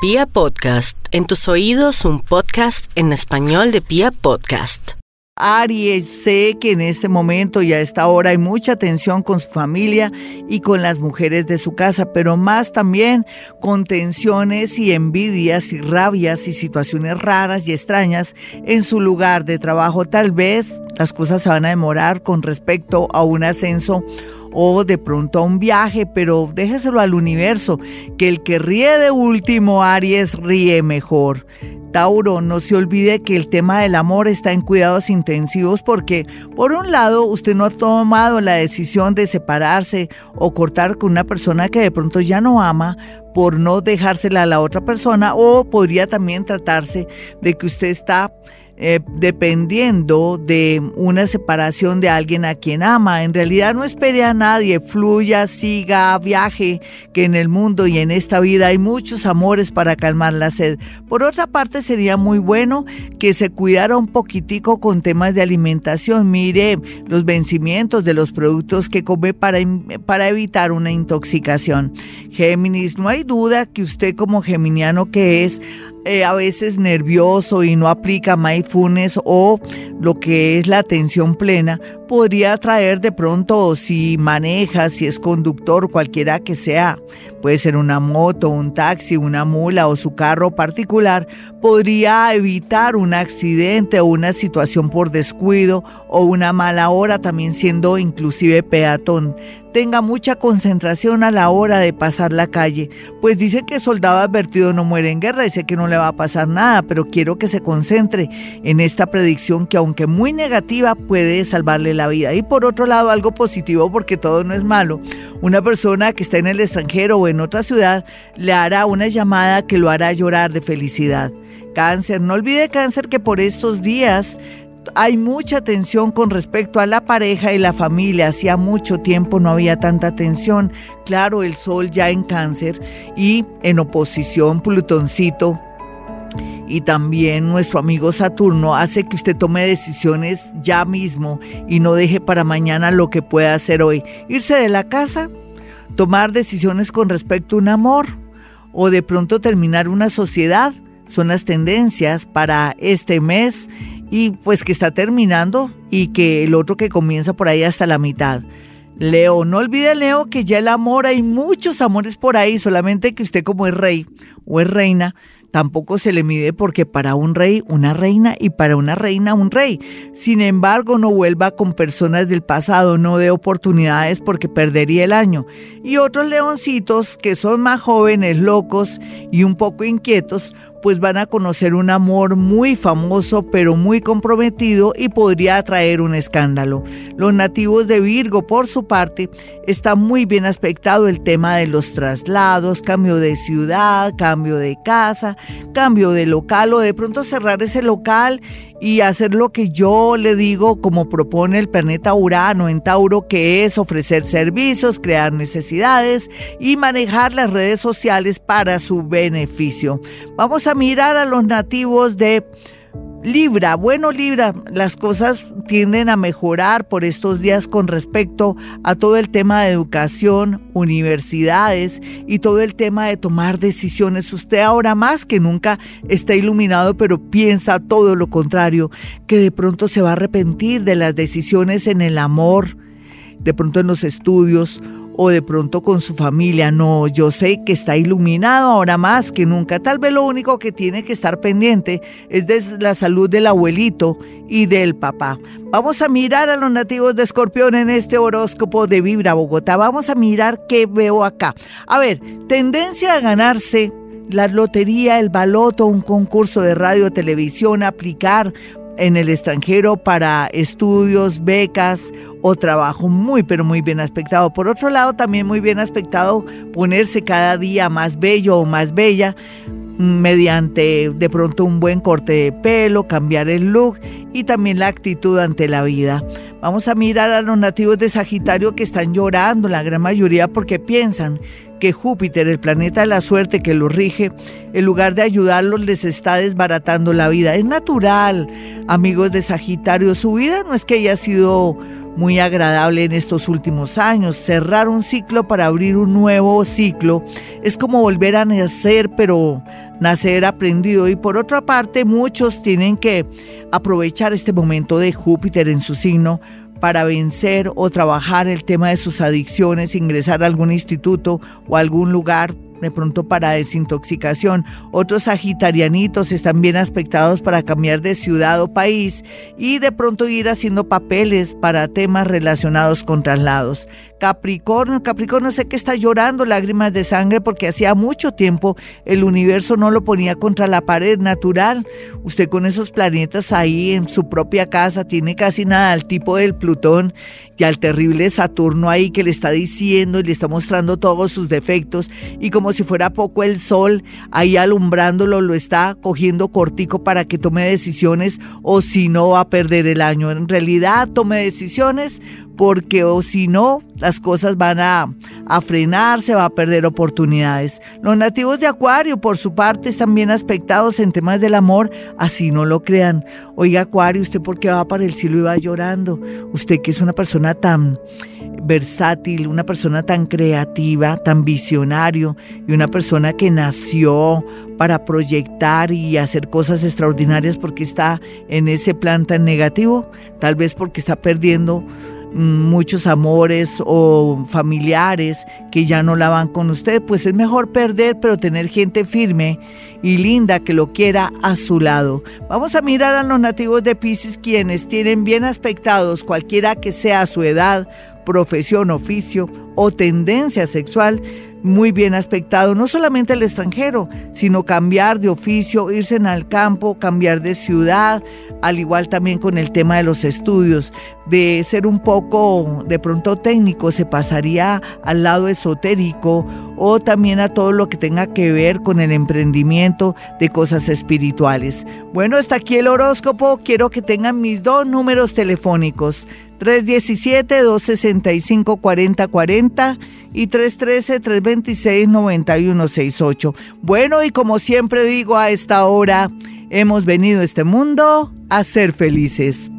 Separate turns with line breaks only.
Pia Podcast, en tus oídos un podcast en español de Pia Podcast.
Aries, sé que en este momento y a esta hora hay mucha tensión con su familia y con las mujeres de su casa, pero más también con tensiones y envidias y rabias y situaciones raras y extrañas en su lugar de trabajo. Tal vez las cosas se van a demorar con respecto a un ascenso o de pronto a un viaje, pero déjeselo al universo, que el que ríe de último, Aries, ríe mejor. Tauro, no se olvide que el tema del amor está en cuidados intensivos porque, por un lado, usted no ha tomado la decisión de separarse o cortar con una persona que de pronto ya no ama por no dejársela a la otra persona o podría también tratarse de que usted está eh, dependiendo de una separación de alguien a quien ama. En realidad no espere a nadie, fluya, siga, viaje, que en el mundo y en esta vida hay muchos amores para calmar la sed. Por otra parte, sería muy bueno que se cuidara un poquitico con temas de alimentación. Mire los vencimientos de los productos que come para, para evitar una intoxicación. Géminis, no hay duda que usted como geminiano que es, eh, a veces nervioso y no aplica mindfulness o lo que es la atención plena, podría traer de pronto, si maneja, si es conductor, cualquiera que sea, puede ser una moto, un taxi, una mula o su carro particular, podría evitar un accidente o una situación por descuido o una mala hora, también siendo inclusive peatón. Tenga mucha concentración a la hora de pasar la calle, pues dice que soldado advertido no muere en guerra, dice que no le va a pasar nada, pero quiero que se concentre en esta predicción que aunque muy negativa puede salvarle la vida. Y por otro lado, algo positivo porque todo no es malo. Una persona que está en el extranjero o en otra ciudad le hará una llamada que lo hará llorar de felicidad. Cáncer, no olvide cáncer que por estos días hay mucha tensión con respecto a la pareja y la familia. Hacía mucho tiempo no había tanta tensión. Claro, el sol ya en cáncer y en oposición Plutoncito y también nuestro amigo Saturno hace que usted tome decisiones ya mismo y no deje para mañana lo que pueda hacer hoy. Irse de la casa, tomar decisiones con respecto a un amor o de pronto terminar una sociedad. Son las tendencias para este mes y pues que está terminando y que el otro que comienza por ahí hasta la mitad. Leo, no olvide Leo que ya el amor, hay muchos amores por ahí, solamente que usted como es rey o es reina, tampoco se le mide porque para un rey una reina y para una reina un rey. Sin embargo, no vuelva con personas del pasado, no dé oportunidades porque perdería el año. Y otros leoncitos que son más jóvenes, locos y un poco inquietos, pues van a conocer un amor muy famoso pero muy comprometido y podría atraer un escándalo. Los nativos de Virgo, por su parte, está muy bien aspectado el tema de los traslados, cambio de ciudad, cambio de casa, cambio de local o de pronto cerrar ese local y hacer lo que yo le digo como propone el planeta Urano en Tauro, que es ofrecer servicios, crear necesidades y manejar las redes sociales para su beneficio. Vamos a mirar a los nativos de Libra, bueno Libra, las cosas tienden a mejorar por estos días con respecto a todo el tema de educación, universidades y todo el tema de tomar decisiones. Usted ahora más que nunca está iluminado, pero piensa todo lo contrario, que de pronto se va a arrepentir de las decisiones en el amor, de pronto en los estudios o de pronto con su familia. No, yo sé que está iluminado ahora más que nunca. Tal vez lo único que tiene que estar pendiente es de la salud del abuelito y del papá. Vamos a mirar a los nativos de Escorpión en este horóscopo de Vibra Bogotá. Vamos a mirar qué veo acá. A ver, tendencia a ganarse la lotería, el baloto, un concurso de radio, televisión, aplicar en el extranjero para estudios, becas o trabajo muy pero muy bien aspectado. Por otro lado, también muy bien aspectado ponerse cada día más bello o más bella mediante de pronto un buen corte de pelo, cambiar el look y también la actitud ante la vida. Vamos a mirar a los nativos de Sagitario que están llorando, la gran mayoría porque piensan que Júpiter, el planeta de la suerte que los rige, en lugar de ayudarlos, les está desbaratando la vida. Es natural, amigos de Sagitario, su vida no es que haya sido muy agradable en estos últimos años. Cerrar un ciclo para abrir un nuevo ciclo es como volver a nacer, pero nacer aprendido y por otra parte muchos tienen que aprovechar este momento de Júpiter en su signo para vencer o trabajar el tema de sus adicciones, ingresar a algún instituto o algún lugar de pronto para desintoxicación. Otros sagitarianitos están bien aspectados para cambiar de ciudad o país y de pronto ir haciendo papeles para temas relacionados con traslados. Capricornio, Capricornio sé que está llorando lágrimas de sangre porque hacía mucho tiempo el universo no lo ponía contra la pared natural. Usted con esos planetas ahí en su propia casa tiene casi nada al tipo del Plutón y al terrible Saturno ahí que le está diciendo y le está mostrando todos sus defectos y como si fuera poco el sol ahí alumbrándolo lo está cogiendo cortico para que tome decisiones o si no va a perder el año. En realidad tome decisiones porque o si no, las cosas van a, a, frenar, va a perder oportunidades. Los nativos de Acuario, por su parte, están bien aspectados en temas del amor, así no lo crean. Oiga, Acuario, ¿usted por qué va para el cielo y va llorando? Usted que es una persona tan versátil, una persona tan creativa, tan visionario y una persona que nació para proyectar y hacer cosas extraordinarias porque está en ese plan tan negativo, tal vez porque está perdiendo muchos amores o familiares que ya no la van con usted, pues es mejor perder, pero tener gente firme y linda que lo quiera a su lado. Vamos a mirar a los nativos de Pisces quienes tienen bien aspectados, cualquiera que sea su edad, profesión, oficio o tendencia sexual, muy bien aspectado, no solamente el extranjero, sino cambiar de oficio, irse al campo, cambiar de ciudad, al igual también con el tema de los estudios, de ser un poco de pronto técnico, se pasaría al lado esotérico o también a todo lo que tenga que ver con el emprendimiento de cosas espirituales. Bueno, hasta aquí el horóscopo, quiero que tengan mis dos números telefónicos. 317-265-4040 y 313-326-9168. Bueno, y como siempre digo a esta hora, hemos venido a este mundo a ser felices.